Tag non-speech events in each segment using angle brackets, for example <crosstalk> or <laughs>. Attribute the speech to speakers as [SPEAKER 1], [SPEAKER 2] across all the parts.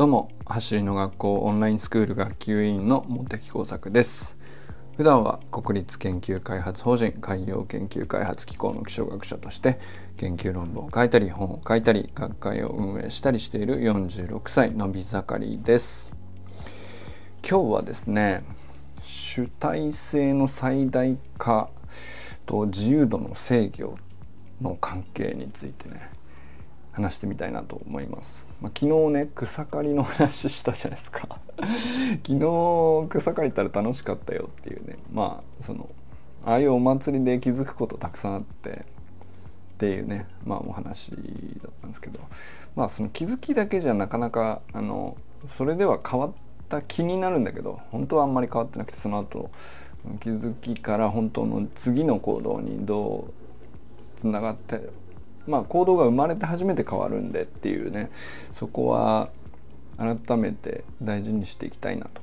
[SPEAKER 1] どうも走りの学校オンラインスクール学級委員の茂木耕作です。普段は国立研究開発法人海洋研究開発機構の気象学者として研究論文を書いたり本を書いたり学会を運営したりしている46歳のび盛りです。今日はですね主体性の最大化と自由度の制御の関係についてね話してみたいなと思います、まあ、昨日ね草刈りの話したじゃないですか。<laughs> 昨日草刈りたら楽しかったよっていうね。まあそのああいうお祭りで気づくことたくさんあってっていうねまあお話だったんですけど。まあその気づきだけじゃなかなかあのそれでは変わった気になるんだけど本当はあんまり変わってなくてその後気づきから本当の次の行動にどうつながってまあ行動が生まれて初めて変わるんでっていうねそこは改めて大事にしていきたいなと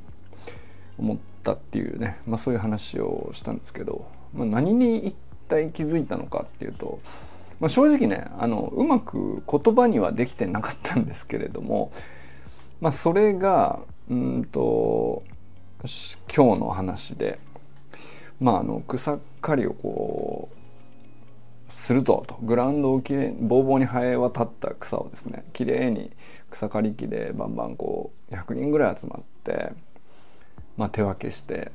[SPEAKER 1] 思ったっていうね、まあ、そういう話をしたんですけど、まあ、何に一体気づいたのかっていうと、まあ、正直ねあのうまく言葉にはできてなかったんですけれども、まあ、それがうんと今日の話で、まあ、あの草刈りをこうするぞと。グラウンドをきれいボーボーに生え渡った草をですねきれいに草刈り機でバンバンこう100人ぐらい集まって、まあ、手分けして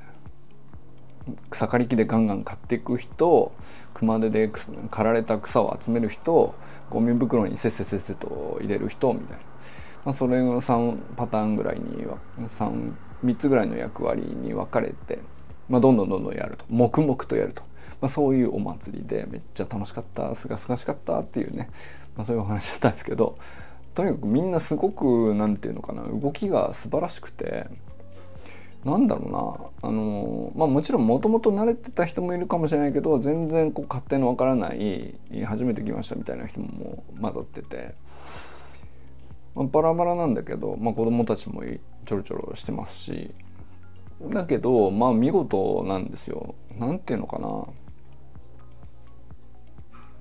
[SPEAKER 1] 草刈り機でガンガン刈っていく人熊手で刈られた草を集める人ゴミ袋にせっせせっせと入れる人みたいな、まあ、それの3パターンぐらいには 3, 3つぐらいの役割に分かれて、まあ、どんどんどんどんやると。黙々とやると。まあ、そういうお祭りでめっちゃ楽しかったすがすがしかったっていうね、まあ、そういうお話だったんですけどとにかくみんなすごく何て言うのかな動きが素晴らしくてなんだろうなあのまあもちろんもともと慣れてた人もいるかもしれないけど全然こう勝手のわからない初めて来ましたみたいな人も混ざってて、まあ、バラバラなんだけど、まあ、子供たちもちょろちょろしてますしだけどまあ見事なんですよ。なんていうのかな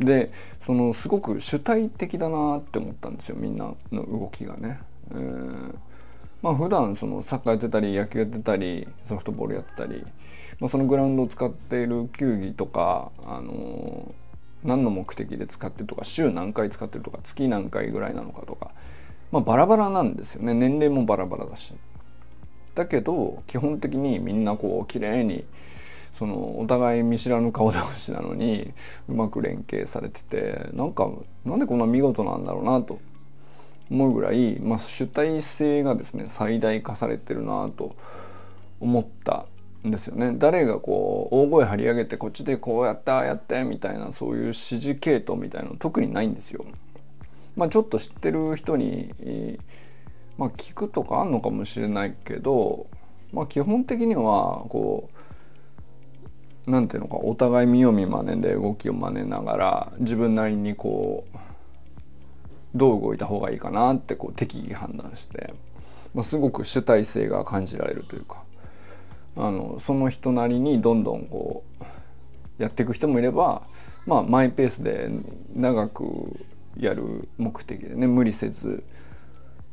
[SPEAKER 1] でそのすごく主体的だなって思ったんですよみんなの動きがね。えーまあ普段そのサッカーやってたり野球やってたりソフトボールやってたり、まあ、そのグラウンドを使っている球技とか、あのー、何の目的で使ってるとか週何回使ってるとか月何回ぐらいなのかとか、まあ、バラバラなんですよね年齢もバラバラだし。だけど基本的にみんなこう綺麗にそのお互い見知らぬ顔同士なのにうまく連携されててなんかなんでこんな見事なんだろうなと思うぐらい、まあ、主体性がですね最大化されてるなと思ったんですよね。誰がこう大声張り上げてこっちでこうやってああやってみたいなそういう指示系統みたいなの特にないんですよ。まあ、ちょっと知ってる人にまあ聞くとかあんのかもしれないけど、まあ、基本的にはこう何ていうのかお互い見よう見まねで動きを真似ながら自分なりにこうどう動いた方がいいかなってこう適宜判断して、まあ、すごく主体性が感じられるというかあのその人なりにどんどんこうやっていく人もいれば、まあ、マイペースで長くやる目的でね無理せず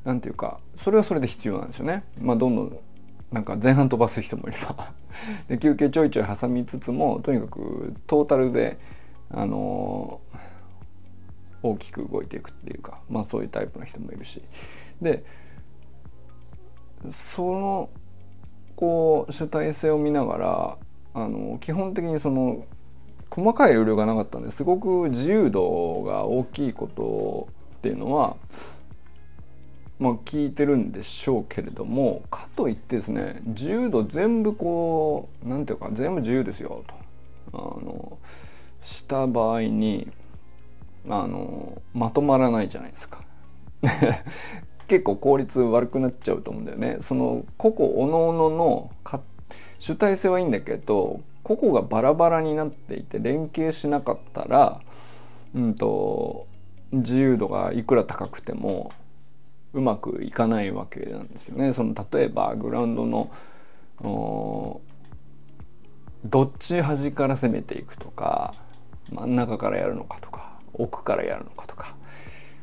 [SPEAKER 1] 何ていうかそれはそれで必要なんですよね。まあ、どんどんなんか前半飛ばす人もいれば。で休憩ちょいちょい挟みつつもとにかくトータルであの大きく動いていくっていうかまあそういうタイプの人もいるし。でそのこう主体性を見ながらあの基本的にその細かいルールがなかったんですごく自由度が大きいことっていうのはまあ、聞いてるんでしょうけれどもかといってですね自由度全部こう何ていうか全部自由ですよとあのした場合にあのまとまらないじゃないですか。<laughs> 結構効率悪くなっちゃうと思うんだよね。その個々おののの主体性はいいんだけど個々がバラバラになっていて連携しなかったら、うんと自由度がいくら高くてもうまくいかないわけなんですよね。その例えばグラウンドのどっち端から攻めていくとか真ん中からやるのかとか奥からやるのかとか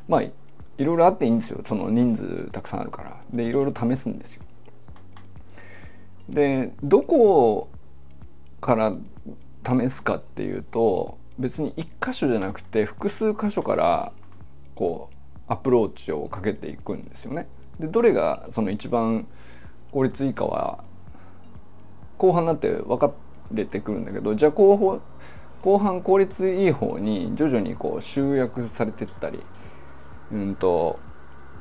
[SPEAKER 1] まあいろいろあっていいんですよ。その人数たくさんあるから。でいろいろ試すんですよ。でどこから試すかっていうと別に1箇所じゃなくて複数箇所からこうアプローチをかけていくんですよね。でどれがその一番効率いいかは後半になって分かれてくるんだけどじゃあ後方後半効率いい方に徐々にこう集約されてったりうんと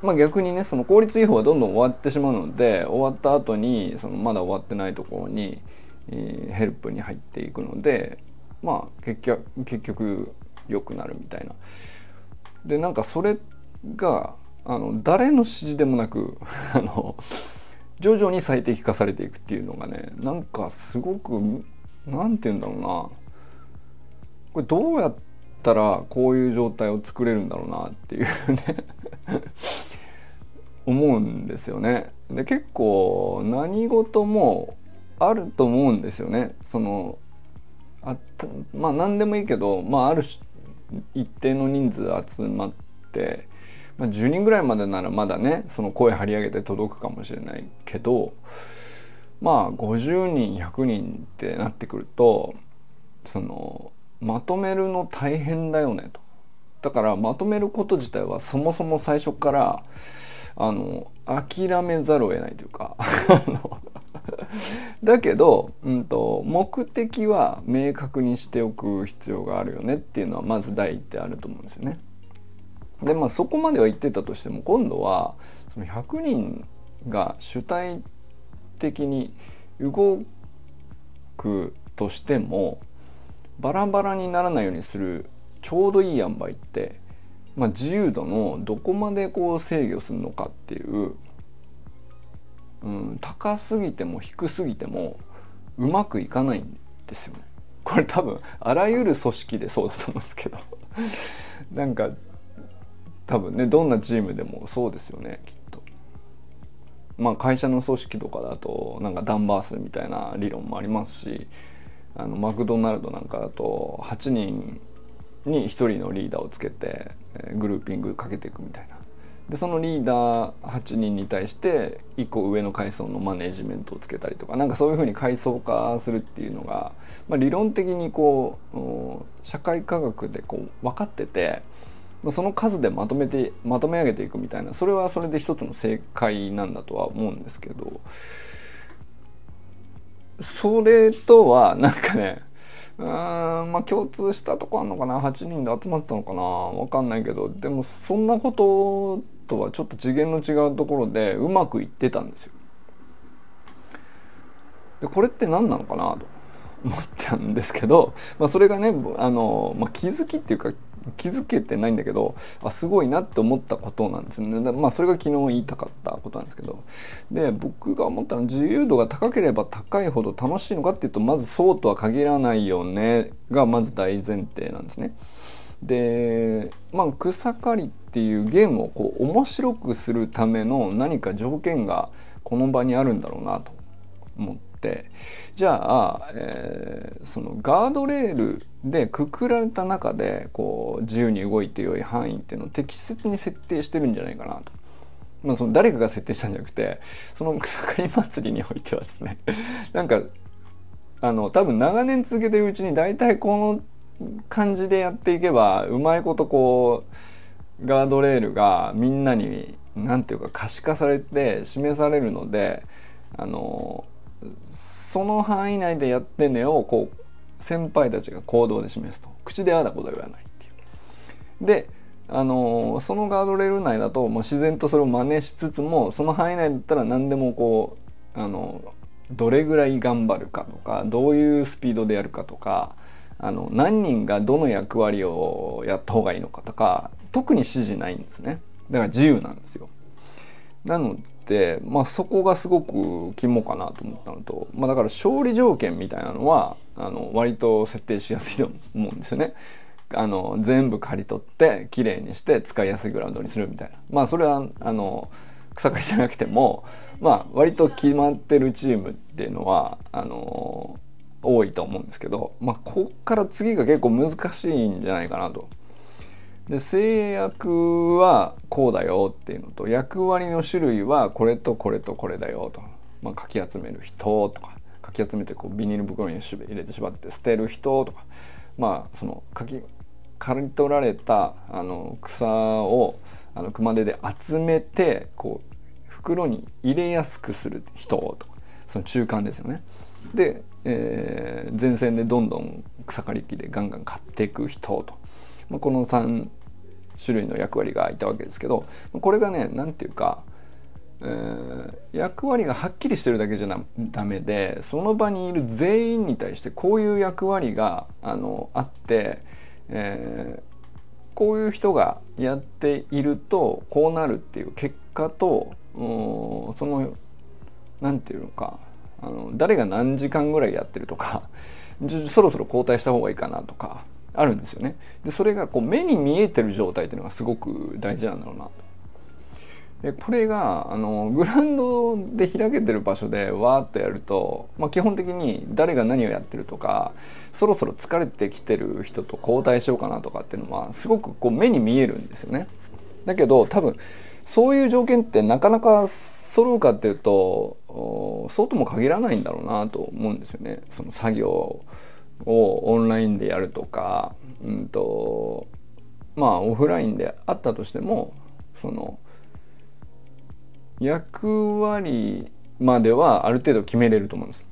[SPEAKER 1] まあ逆にねその効率いい方はどんどん終わってしまうので終わった後にそのまだ終わってないところに、えー、ヘルプに入っていくのでまあ結局結局良くなるみたいな。でなんかそれがあの誰の指示でもなく <laughs> あの徐々に最適化されていくっていうのがねなんかすごく何て言うんだろうなこれどうやったらこういう状態を作れるんだろうなっていうね <laughs> 思うんですよね。で結構何事もあると思うんですよね。そのあまあ何でもいいけど、まあ、ある一定の人数集まってまあ、10人ぐらいまでならまだねその声張り上げて届くかもしれないけどまあ50人100人ってなってくるとそのまとめるの大変だよねと。だからまとめること自体はそもそも最初からあの諦めざるを得ないというかだけど、うんと、目的は明確にしておく必要があるよねっていうのはまず第一点あると思うんですよね。でまあそこまでは言ってたとしても今度はその100人が主体的に動くとしてもバラバラにならないようにするちょうどいい塩梅って、まあ、自由度のどこまでこう制御するのかっていう、うん、高すぎても低すぎてもうまくいかないんですよね。これ多分あらゆる組織でそうだと思うんですけど <laughs> なんか多分ねどんなチームでもそうですよねきっと。まあ会社の組織とかだとなんかダンバースみたいな理論もありますしあのマクドナルドなんかだと8人に1人のリーダーをつけてグルーピングかけていくみたいな。でそのリーダー8人に対して1個上の階層のマネジメントをつけたりとかなんかそういうふうに階層化するっていうのが、まあ、理論的にこう社会科学でこう分かっててその数でまとめてまとめ上げていくみたいなそれはそれで一つの正解なんだとは思うんですけどそれとはなんかねうんまあ共通したとこあんのかな8人で集まったのかな分かんないけどでもそんなこととはちょっと次元の違うところでうまくいってたんですよ。でこれって何なのかなと思ったんですけど、まあ、それがねあの、まあ、気づきっていうか気づけてないんだけどあすごいなって思ったことなんですね。まあそれが昨日言いたかったことなんですけど。で僕が思ったのは自由度が高ければ高いほど楽しいのかっていうとまずそうとは限らないよね。がまず大前提なんですね。でまあ草刈りっていうゲームをこう面白くするための何か条件がこの場にあるんだろうなと思って。じゃあ、えー、そのガードレールでくくられた中でこう自由に動いてよい範囲っていうのを適切に設定してるんじゃないかなと。まあ、その誰かが設定したんじゃなくてその草刈り祭りにおいてはですね <laughs> なんかあの多分長年続けてるうちに大体この感じでやっていけばうまいことこうガードレールがみんなに何て言うか可視化されて示されるのであのその範囲内でやってねをこう先輩たちが行動で示すと。口でああだことは言わないっていう。であのそのガードレール内だともう自然とそれを真似しつつもその範囲内だったら何でもこうあのどれぐらい頑張るかとかどういうスピードでやるかとかあの何人がどの役割をやった方がいいのかとか特に指示ないんですね。だから自由なんですよ。なので、まあ、そこがすごく肝かなと思ったのと、まあ、だから勝利条件みたいなのはあの割と設定しやすいと思うんですよね。あの全部刈り取ってきれいにして使いやすいグラウンドにするみたいなまあそれはあの草刈りじゃなくてもまあ割と決まってるチームっていうのはあの多いと思うんですけどまあこっから次が結構難しいんじゃないかなと。で制約はこうだよっていうのと役割の種類はこれとこれとこれだよと、まあ、かき集める人とかかき集めてこうビニール袋に入れて縛って捨てる人とか。まあそのかき刈り取られたあの草をあの熊手で集めてこう袋に入れやすくする人とか。その中間ですよね。で、えー、前線でどんどん草刈り機でガンガン買っていく人と、まあ、この3種類の役割がいたわけですけどこれがね何て言うか、えー、役割がはっきりしてるだけじゃなダメでその場にいる全員に対してこういう役割があのあって、えー、こういう人がやっているとこうなるっていう結果とその何て言うのかあの誰が何時間ぐらいやってるとか <laughs> そろそろ交代した方がいいかなとかあるんですよね。でそれがこう目に見えてる状態っていうのがすごく大事なんだろうなと。でこれがあのグラウンドで開けてる場所でわーっとやると、まあ、基本的に誰が何をやってるとかそろそろ疲れてきてる人と交代しようかなとかっていうのはすごくこう目に見えるんですよね。だけど多分そういう条件ってなかなか揃うかっていうとそうとも限らないんだろうなと思うんですよね。その作業をオンラインでやるとか、うんとまあオフラインであったとしてもその役割まではある程度決めれると思うんです。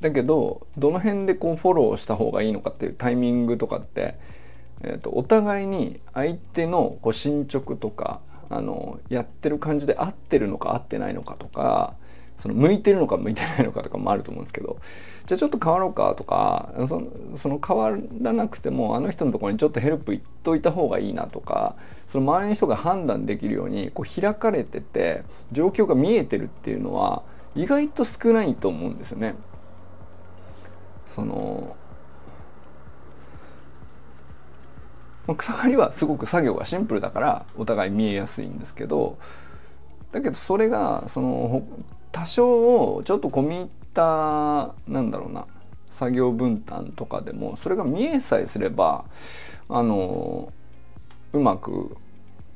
[SPEAKER 1] だけどどの辺でこうフォローした方がいいのかっていうタイミングとかって、えーと、お互いに相手のこう進捗とかあのやってる感じで合ってるのか合ってないのかとかその向いてるのか向いてないのかとかもあると思うんですけどじゃあちょっと変わろうかとかそその変わらなくてもあの人のところにちょっとヘルプ行っといた方がいいなとかその周りの人が判断できるようにこう開かれてて状況が見えてるっていうのは意外と少ないと思うんですよね。その草刈りはすごく作業がシンプルだからお互い見えやすいんですけどだけどそれがその多少ちょっと込み入ったなんだろうな作業分担とかでもそれが見えさえすればあのうまく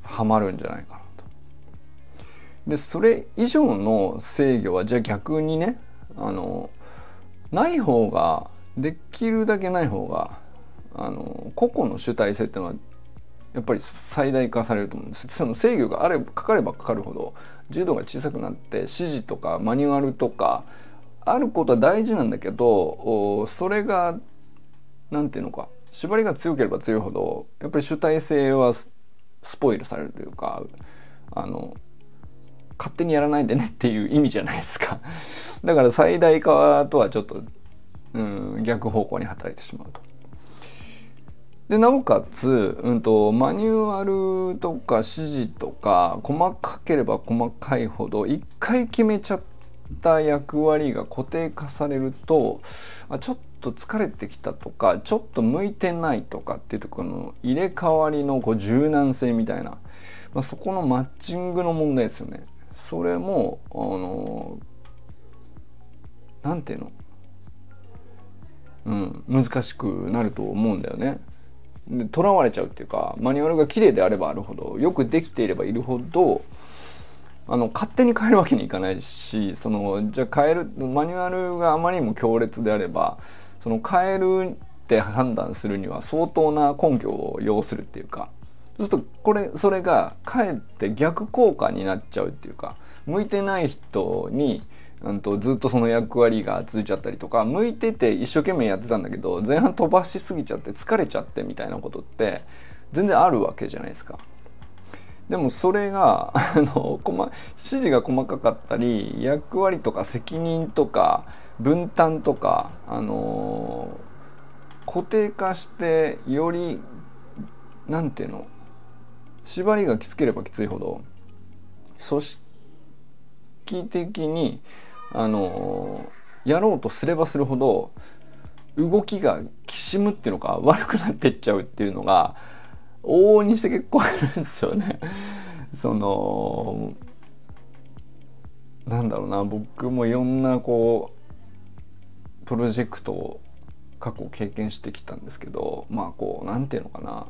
[SPEAKER 1] はまるんじゃないかなと。でそれ以上の制御はじゃあ逆にねあのない方ができるだけない方があの個々の主体性っていうのはやっぱり最大化されると思うんですその制御があればかかればかかるほど重度が小さくなって指示とかマニュアルとかあることは大事なんだけどそれが何て言うのか縛りが強ければ強いほどやっぱり主体性はスポイルされるというかあの勝手にやらないでねっていう意味じゃないですかだから最大化とはちょっと、うん、逆方向に働いてしまうと。でなおかつ、うんと、マニュアルとか指示とか細かければ細かいほど一回決めちゃった役割が固定化されるとあちょっと疲れてきたとかちょっと向いてないとかっていうとこの入れ替わりのこう柔軟性みたいな、まあ、そこのマッチングの問題ですよね。それもあのなんていうの？うん、難しくなると思うんだよね。とらわれちゃうっていうかマニュアルが綺麗であればあるほどよくできていればいるほどあの勝手に変えるわけにいかないしそのじゃあ変えるマニュアルがあまりにも強烈であればその変えるって判断するには相当な根拠を要するっていうかそうするとこれそれがかえって逆効果になっちゃうっていうか向いてない人にうんとずっとその役割が続いちゃったりとか向いてて一生懸命やってたんだけど前半飛ばしすぎちゃって疲れちゃってみたいなことって全然あるわけじゃないですか。でもそれが <laughs> あの指示が細かかったり役割とか責任とか分担とか、あの固定化してより何ていうの縛りがきつければきついほど組織的にあのやろうとすればするほど動きがきしむっていうのか悪くなってっちゃうっていうのが往々にして結構あるんですよね。<laughs> そのなんだろうな僕もいろんなこうプロジェクトを過去経験してきたんですけどまあこうなんていうのかな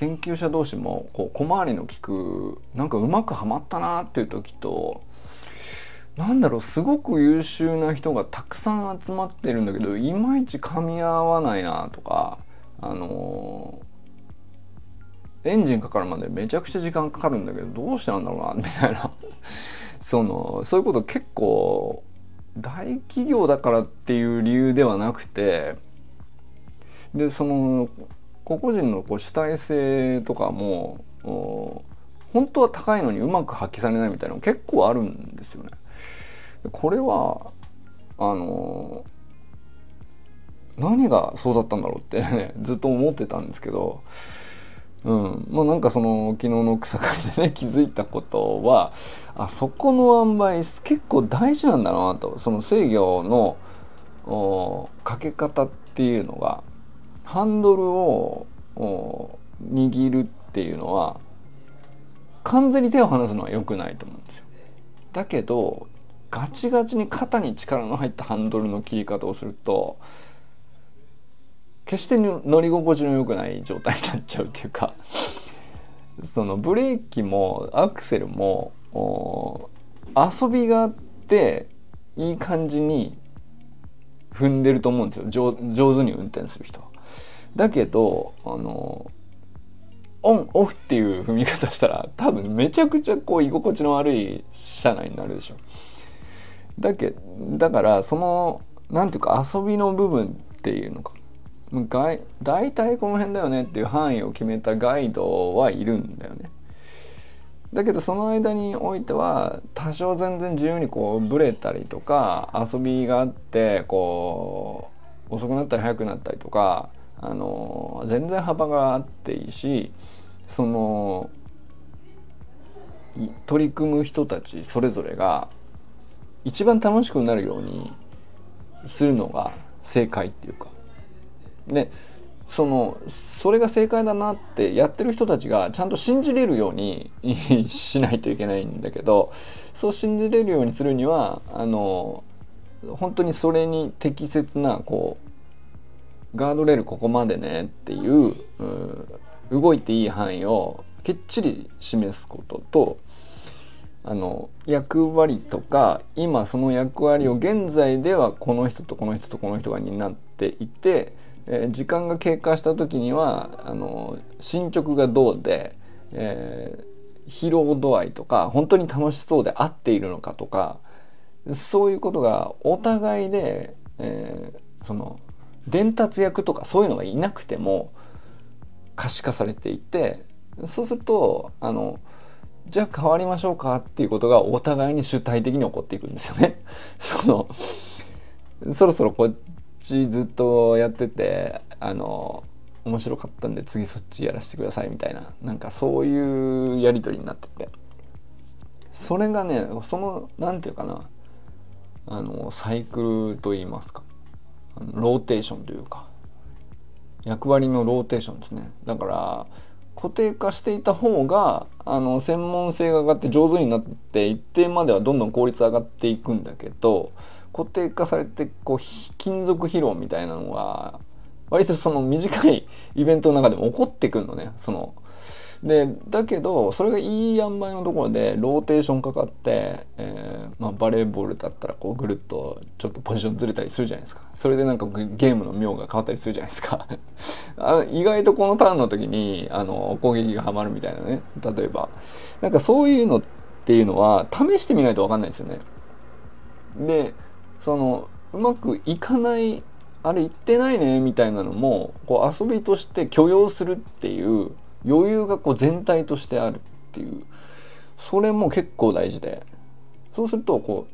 [SPEAKER 1] 研究者同士もこう小回りの利くなんかうまくはまったなっていう時となんだろうすごく優秀な人がたくさん集まってるんだけどいまいち噛み合わないなとかあのエンジンかかるまでめちゃくちゃ時間かかるんだけどどうしてなんだろうな <laughs> みたいな。そのそういうこと結構大企業だからっていう理由ではなくてでその個々人のこう主体性とかも本当は高いのにうまく発揮されないみたいなの結構あるんですよね。これはあの何がそうだったんだろうってね <laughs> ずっと思ってたんですけど、うん、まあなんかその昨日の草刈りでね <laughs> 気づいたことはあそこの塩梅結構大事なんだなとその制御のかけ方っていうのがハンドルを握るっていうのは完全に手を離すのは良くないと思うんですよ。だけどガチガチに肩に力の入ったハンドルの切り方をすると決して乗り心地の良くない状態になっちゃうっていうかそのブレーキもアクセルも遊びがあっていい感じに踏んでると思うんですよ上手に運転する人は。だけどあのオンオフっていう踏み方したら多分めちゃくちゃこう居心地の悪い車内になるでしょ。だけだからその何ていうか遊びの部分っていうのか大体この辺だよねっていう範囲を決めたガイドはいるんだよね。だけどその間においては多少全然自由にこうブレたりとか遊びがあってこう遅くなったり速くなったりとかあの全然幅があっていいしその取り組む人たちそれぞれが一番楽しくなるようにするのが正解っていうか。でそのそれが正解だなってやってる人たちがちゃんと信じれるように <laughs> しないといけないんだけどそう信じれるようにするにはあの本当にそれに適切なこうガードレールここまでねっていう動いていい範囲をきっちり示すこととあの役割とか今その役割を現在ではこの人とこの人とこの人が担っていて、えー、時間が経過した時にはあの進捗がどうで、えー、疲労度合いとか本当に楽しそうで合っているのかとかそういうことがお互いで、えー、その伝達役とかそういうのがいなくても可視化されていてそうするとあのじゃあ変わりましょうかっていうことがお互いに主体的に起こっていくんですよね。<laughs> そのそろそろこっちずっとやっててあの面白かったんで次そっちやらせてくださいみたいななんかそういうやり取りになっててそれがねその何て言うかなあのサイクルといいますかローテーションというか役割のローテーションですね。だから固定化していた方があの専門性が上がって上手になって一定まではどんどん効率上がっていくんだけど固定化されてこう金属疲労みたいなのが割とその短いイベントの中でも起こってくるのね。そのでだけどそれがいい塩梅のところでローテーションかかって、えーまあ、バレーボールだったらこうぐるっとちょっとポジションずれたりするじゃないですか。それでなんかゲームの妙が変わったりするじゃないですか。<laughs> あ意外とこのターンの時にあの攻撃がはまるみたいなね。例えば。なんかそういうのっていうのは試してみないと分かんないですよね。でそのうまくいかないあれ言ってないねみたいなのもこう遊びとして許容するっていう余裕がこう全体としてあるっていう。それも結構大事で。そうするとこ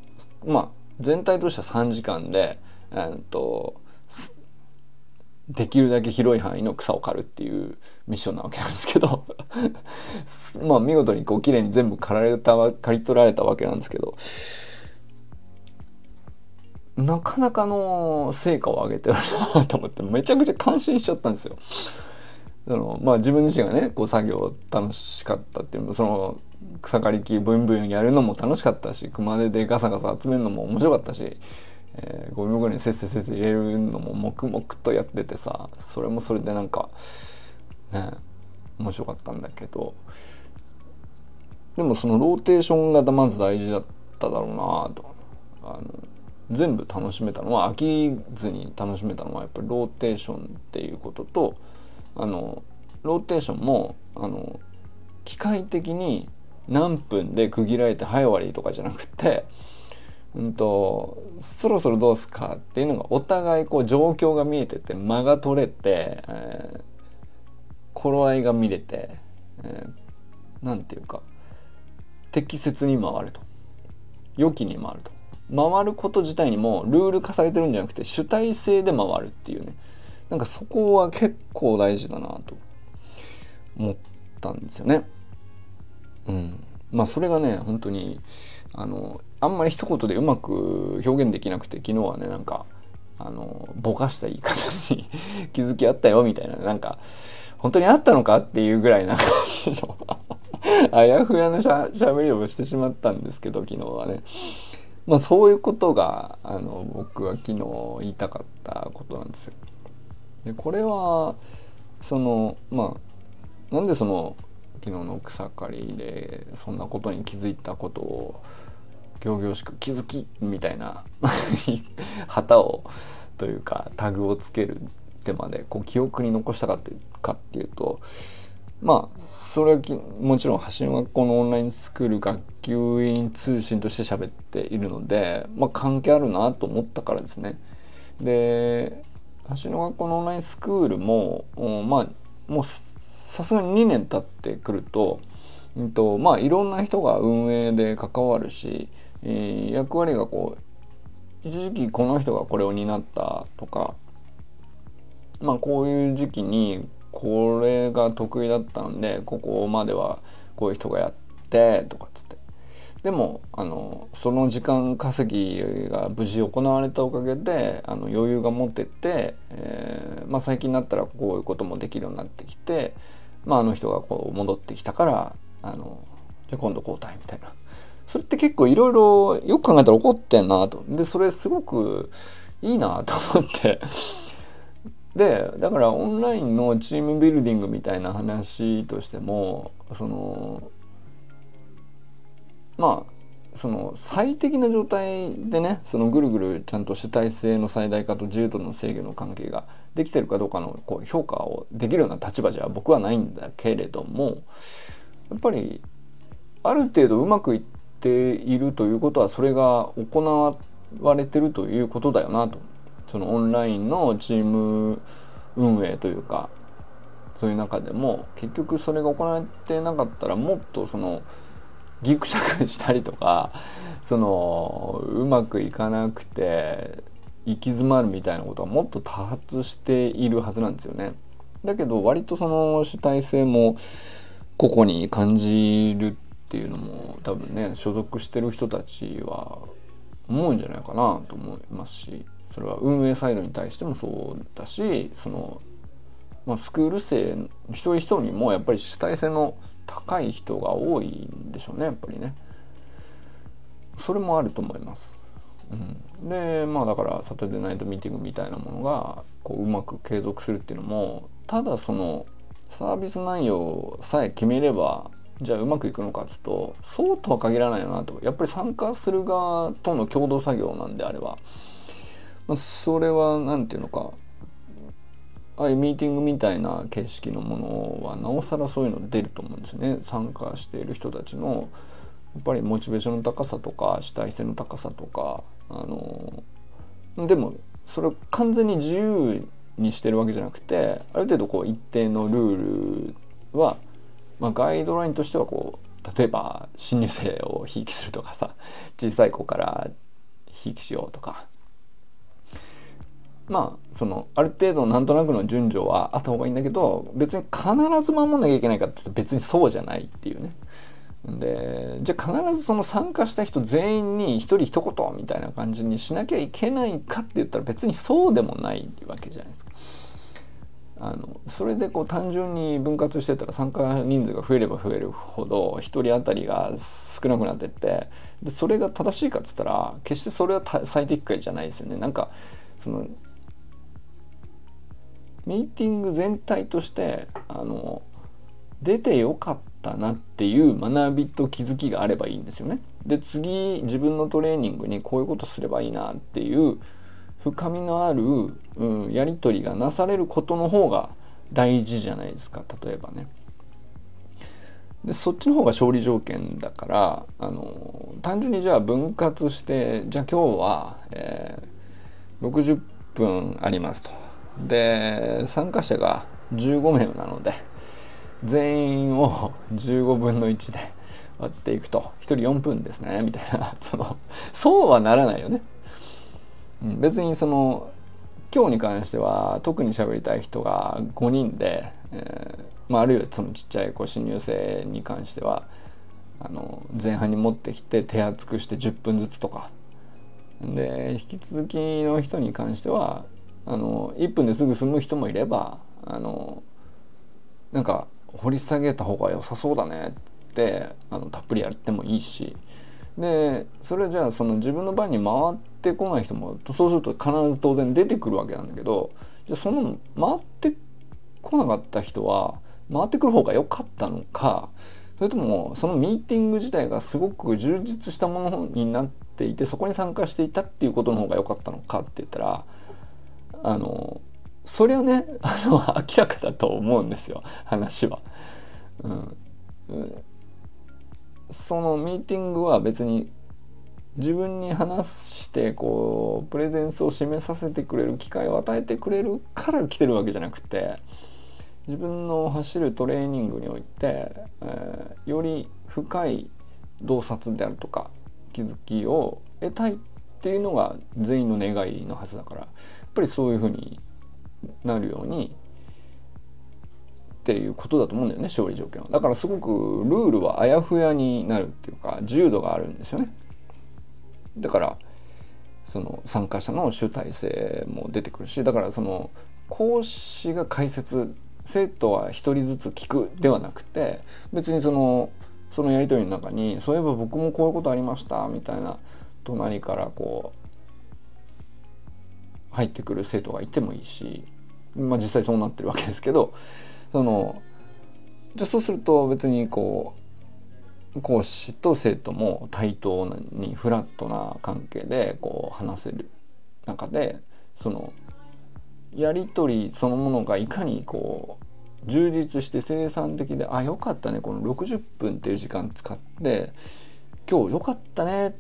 [SPEAKER 1] うまあ全体としては3時間で、えー、とできるだけ広い範囲の草を刈るっていうミッションなわけなんですけど。<laughs> まあ見事にこう綺麗に全部刈られた刈り取られたわけなんですけど。なかなかの成果を上げてるなと思ってめちゃくちゃ感心しちゃったんですよ。そのまあ自分自身がねこう作業楽しかったっていうのその草刈り機ブンブンやるのも楽しかったし熊手でガサガサ集めるのも面白かったし、えー、ゴミ袋にせっせせっせ入れるのも黙々とやっててさそれもそれでなんかね面白かったんだけど。でもそのローテーションがまず大事だっただろうなと。あの全部楽しめたのは飽きずに楽しめたのはやっぱりローテーションっていうこととあのローテーションもあの機械的に何分で区切られて「はい終わり」とかじゃなくて、うんと、そろそろどうすかっていうのがお互いこう状況が見えてて間が取れて、えー、頃合いが見れて、えー、なんていうか適切に回ると。良きに回ると。回ること自体にもルール化されてるんじゃなくて主体性で回るっていうね。なんかそこは結構大事だなと思ったんですよね。うん、まあそれがね本当にあのあんまり一言でうまく表現できなくて昨日はねなんかあのぼかした言い方に <laughs> 気づきあったよみたいななんか本当にあったのかっていうぐらいな <laughs> 感じのあやふやなしゃしゃべりをしてしまったんですけど昨日はね。まあそういうことがあの僕は昨日言いたかったことなんですよ。でこれはそのまあなんでその昨日の草刈りでそんなことに気づいたことを仰々しく気づきみたいな <laughs> 旗をというかタグをつける手までこう記憶に残したかってかっていうとまあそれはもちろん橋の学校のオンラインスクール学級委員通信として喋っているので、まあ、関係あるなと思ったからですね。で橋の学校のオンラインスクールもまあもうさすがに2年経ってくると,、うんとまあ、いろんな人が運営で関わるし、えー、役割がこう一時期この人がこれを担ったとか、まあ、こういう時期にこれが得意だったんでここまではこういう人がやってとかつっでもあのその時間稼ぎが無事行われたおかげであの余裕が持ってて、えーまあ、最近になったらこういうこともできるようになってきてまあ、あの人がこう戻ってきたからあのじゃあ今度交代みたいな。それって結構いろいろよく考えたら怒ってんなと。でそれすごくいいなと思って。でだからオンラインのチームビルディングみたいな話としてもそのまあその最適な状態でねそのぐるぐるちゃんと主体性の最大化と自由度の制御の関係ができてるかどうかのこう評価をできるような立場じゃ僕はないんだけれどもやっぱりある程度うまくいっているということはそれが行われてるということだよなと。そのオンラインのチーム運営というかそういう中でも結局それが行われてなかったらもっとそのギクシャクしたりとかそのうまくいかなくて行き詰まるみたいなことはもっと多発しているはずなんですよね。だけど割とその主体性も個々に感じるっていうのも多分ね所属してる人たちは思うんじゃないかなと思いますしそれは運営サイドに対してもそうだしその、まあ、スクール生一人一人にもやっぱり主体性の高い人が多いんでしょうねやっぱりね。それもあると思います。うん、でまあだからサタデーナイトミーティングみたいなものがこううまく継続するっていうのもただそのサービス内容さえ決めればじゃあうまくいくのかっつうとそうとは限らないよなとやっぱり参加する側との共同作業なんであれば、まあ、それは何て言うのかああいうミーティングみたいな形式のものはなおさらそういうの出ると思うんですよね。参加している人たちのやっぱりモチベーションの高さとか主体性の高さとかあのでもそれを完全に自由にしてるわけじゃなくてある程度こう一定のルールは、まあ、ガイドラインとしてはこう例えば新入生をひいきするとかさ小さい子からひいきしようとかまあそのある程度なんとなくの順序はあった方がいいんだけど別に必ず守んなきゃいけないかって別にそうじゃないっていうね。でじゃあ必ずその参加した人全員に一人一言みたいな感じにしなきゃいけないかって言ったら別にそうでもないわけじゃないですか。あのそれでこう単純に分割してたら参加人数が増えれば増えるほど1人当たりが少なくなってってでそれが正しいかっつったら決してそれは最適解じゃないですよね。なんかそのミーティング全体としてあの出てよかったなっていう学びと気づきがあればいいんですよね。で次自分のトレーニングにこういうことすればいいなっていう深みのある、うん、やり取りがなされることの方が大事じゃないですか例えばね。でそっちの方が勝利条件だからあの単純にじゃあ分割してじゃあ今日は、えー、60分ありますと。で参加者が15名なので全員を15分の1で割っていくと1人4分ですねみたいなそのそうはならないよね。別にその今日に関しては特に喋りたい人が5人で、えーまあ、あるいはそのちっちゃいこう新入生に関してはあの前半に持ってきて手厚くして10分ずつとかで引き続きの人に関してはあの1分ですぐ済む人もいればあのなんか掘り下げた方が良さそうだねってあのたっぷりやってもいいし。でそれじゃあその自分の番に回ってこない人もそうすると必ず当然出てくるわけなんだけどじゃあその回ってこなかった人は回ってくる方が良かったのかそれともそのミーティング自体がすごく充実したものになっていてそこに参加していたっていうことの方が良かったのかって言ったらあのそりゃね <laughs> あの明らかだと思うんですよ話は。うん、そのミーティングは別に自分に話してこうプレゼンスを示させてくれる機会を与えてくれるから来てるわけじゃなくて自分の走るトレーニングにおいて、えー、より深い洞察であるとか気づきを得たいっていうのが全員の願いのはずだからやっぱりそういうふうになるようにっていうことだと思うんだよね勝利条件は。だからすごくルールはあやふやになるっていうか自由度があるんですよね。だからその参加者の主体性も出てくるしだからその講師が解説生徒は一人ずつ聞くではなくて別にそのそのやり取りの中にそういえば僕もこういうことありましたみたいな隣からこう入ってくる生徒がいてもいいしまあ実際そうなってるわけですけどそのじゃそうすると別にこう講師と生徒も対等にフラットな関係でこう話せる中でそのやり取りそのものがいかにこう充実して生産的であよかったねこの60分っていう時間使って今日よかったねっ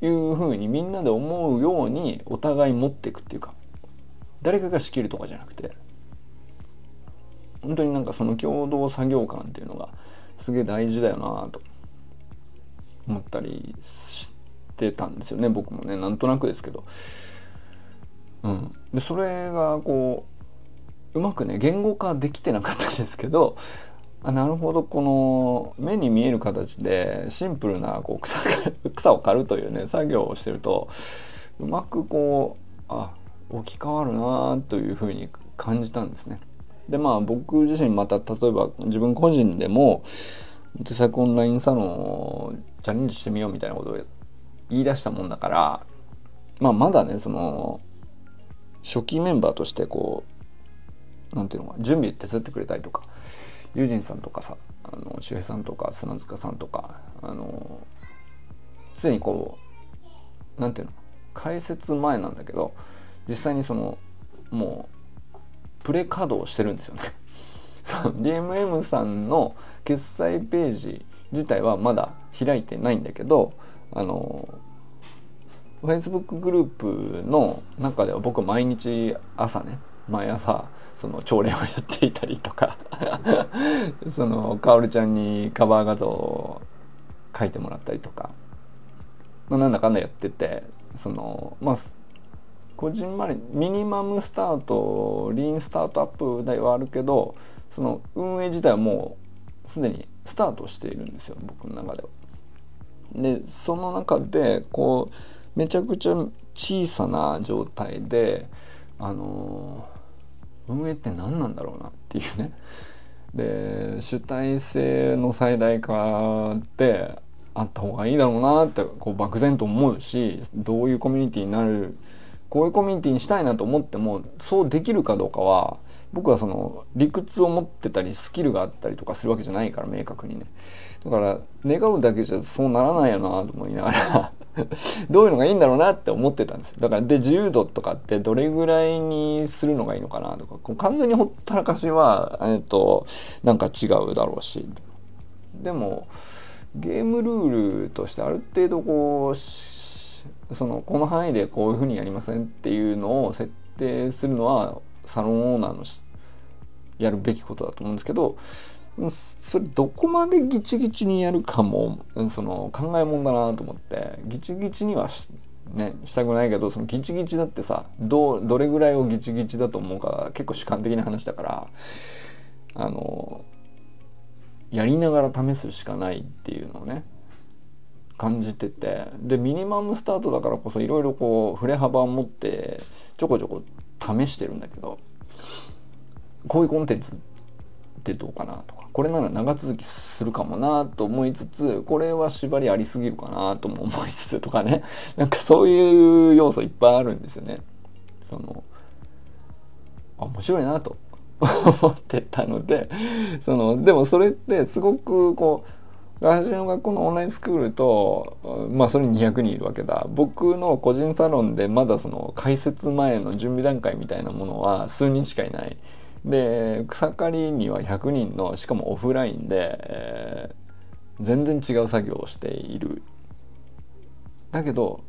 [SPEAKER 1] いうふうにみんなで思うようにお互い持っていくっていうか誰かが仕切るとかじゃなくて本当になんかその共同作業感っていうのがすげえ大事だよなと思ったりしてたんですよね僕もねなんとなくですけど。うん、でそれがこううまくね言語化できてなかったんですけどあなるほどこの目に見える形でシンプルなこう草 <laughs> 草を刈るというね作業をしてるとうまくこうあ置き換わるなというふうに感じたんですね。でまあ僕自身また例えば自分個人でも手作オンラインサロンをチャレンジしてみようみたいなことを言い出したもんだからまあまだねその初期メンバーとしてこう何ていうのか準備手伝ってくれたりとかユージンさんとかさあの周平さんとか砂塚さんとかあの常にこう何ていうの解説前なんだけど実際にそのもうプレ稼働してるんですよね。<laughs> そう DMM さんの決済ページ自体はまだ開いてないんだけどあの Facebook グループの中では僕毎日朝ね毎朝その朝礼をやっていたりとか <laughs> そのかおるちゃんにカバー画像を書いてもらったりとか、まあ、なんだかんだやっててそのまあこじんまりミニマムスタートリーンスタートアップではあるけどその運営自体はもうすでにスタートしているんですよ僕の中では。でその中でこうめちゃくちゃ小さな状態であの運営って何なんだろうなっていうね。で主体性の最大化ってあった方がいいだろうなってこう漠然と思うしどういうコミュニティになるこういうコミュニティにしたいなと思ってもそうできるかどうかは僕はその理屈を持ってたりスキルがあったりとかするわけじゃないから明確にね。だから願うだけじゃそうならないよなと思いながら <laughs> どういうのがいいんだろうなって思ってたんですよ。だからで自由度とかってどれぐらいにするのがいいのかなとかこう完全にほったらかしはえっとなんか違うだろうし。でもゲームルールとしてある程度こうそのこの範囲でこういうふうにやりませんっていうのを設定するのはサロンオーナーのやるべきことだと思うんですけどそれどこまでギチギチにやるかもその考えもんだなと思ってギチギチにはし,、ね、したくないけどそのギチギチだってさどどれぐらいをギチギチだと思うか結構主観的な話だからあのやりながら試すしかないっていうのをね感じててでミニマムスタートだからこそいろいろこう振れ幅を持ってちょこちょこ試してるんだけどこういうコンテンツってどうかなとかこれなら長続きするかもなと思いつつこれは縛りありすぎるかなとも思いつつとかね <laughs> なんかそういう要素いっぱいあるんですよね。そのあ面白いなと思ってたのでそのでもそれってすごくこう私の学校のオンラインスクールとまあそれに200人いるわけだ。僕の個人サロンでまだその開設前の準備段階みたいなものは数人しかいない。で草刈りには100人のしかもオフラインで、えー、全然違う作業をしている。だけど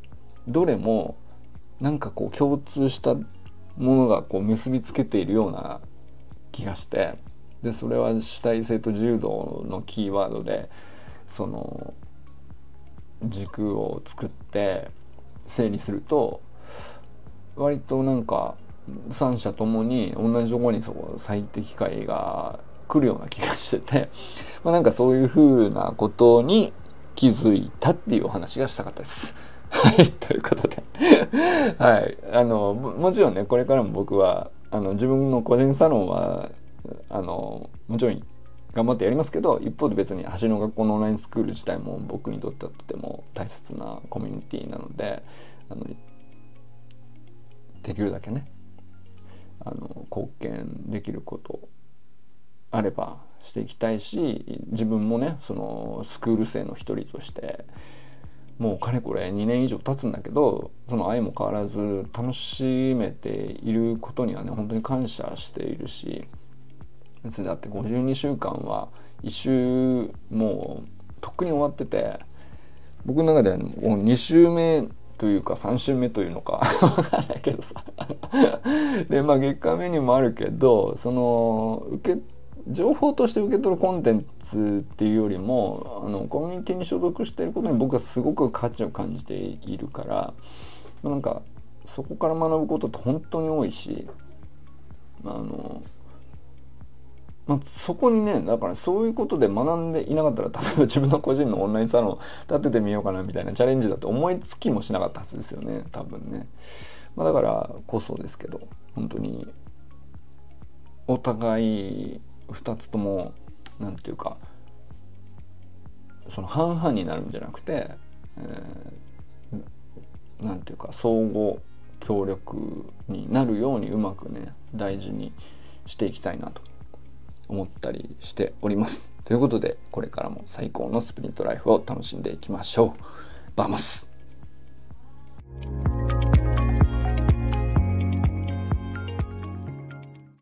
[SPEAKER 1] どれもなんかこう共通したものがこう結びつけているような気がして。でそれは主体性と柔道のキーワードでその軸を作って整理すると割となんか三者ともに同じとこにそこ最適解が来るような気がしてて、<laughs> まあ、なんかそういうふうなことに気づいたっていうお話がしたかったです。<laughs> はい、ということで <laughs> はい、あのもちろんねこれからも僕はあの自分の個人サロンはあのもちろん頑張ってやりますけど一方で別に橋の学校のオンラインスクール自体も僕にとってはとても大切なコミュニティなのであのできるだけねあの貢献できることあればしていきたいし自分もねそのスクール生の一人としてもうかれこれ2年以上経つんだけどその愛も変わらず楽しめていることにはね本当に感謝しているし別にだって52週間は1週もうとっくに終わってて僕の中ではもう2週目というか3週目というのか分かんないけどさ。でまあ月間メニューもあるけどその受け情報として受け取るコンテンツっていうよりもあのコミュニティに所属していることに僕はすごく価値を感じているからなんかそこから学ぶことって本当に多いしあのまあ、そこにねだからそういうことで学んでいなかったら例えば自分の個人のオンラインサロン立ててみようかなみたいなチャレンジだって思いつきもしなかったはずですよね多分ね、まあ、だからこそですけど本当にお互い2つとも何て言うかその半々になるんじゃなくて何、えー、て言うか相互協力になるようにうまくね大事にしていきたいなと。思ったりしております。ということでこれからも最高のスプリントライフを楽しんでいきましょう。バーマス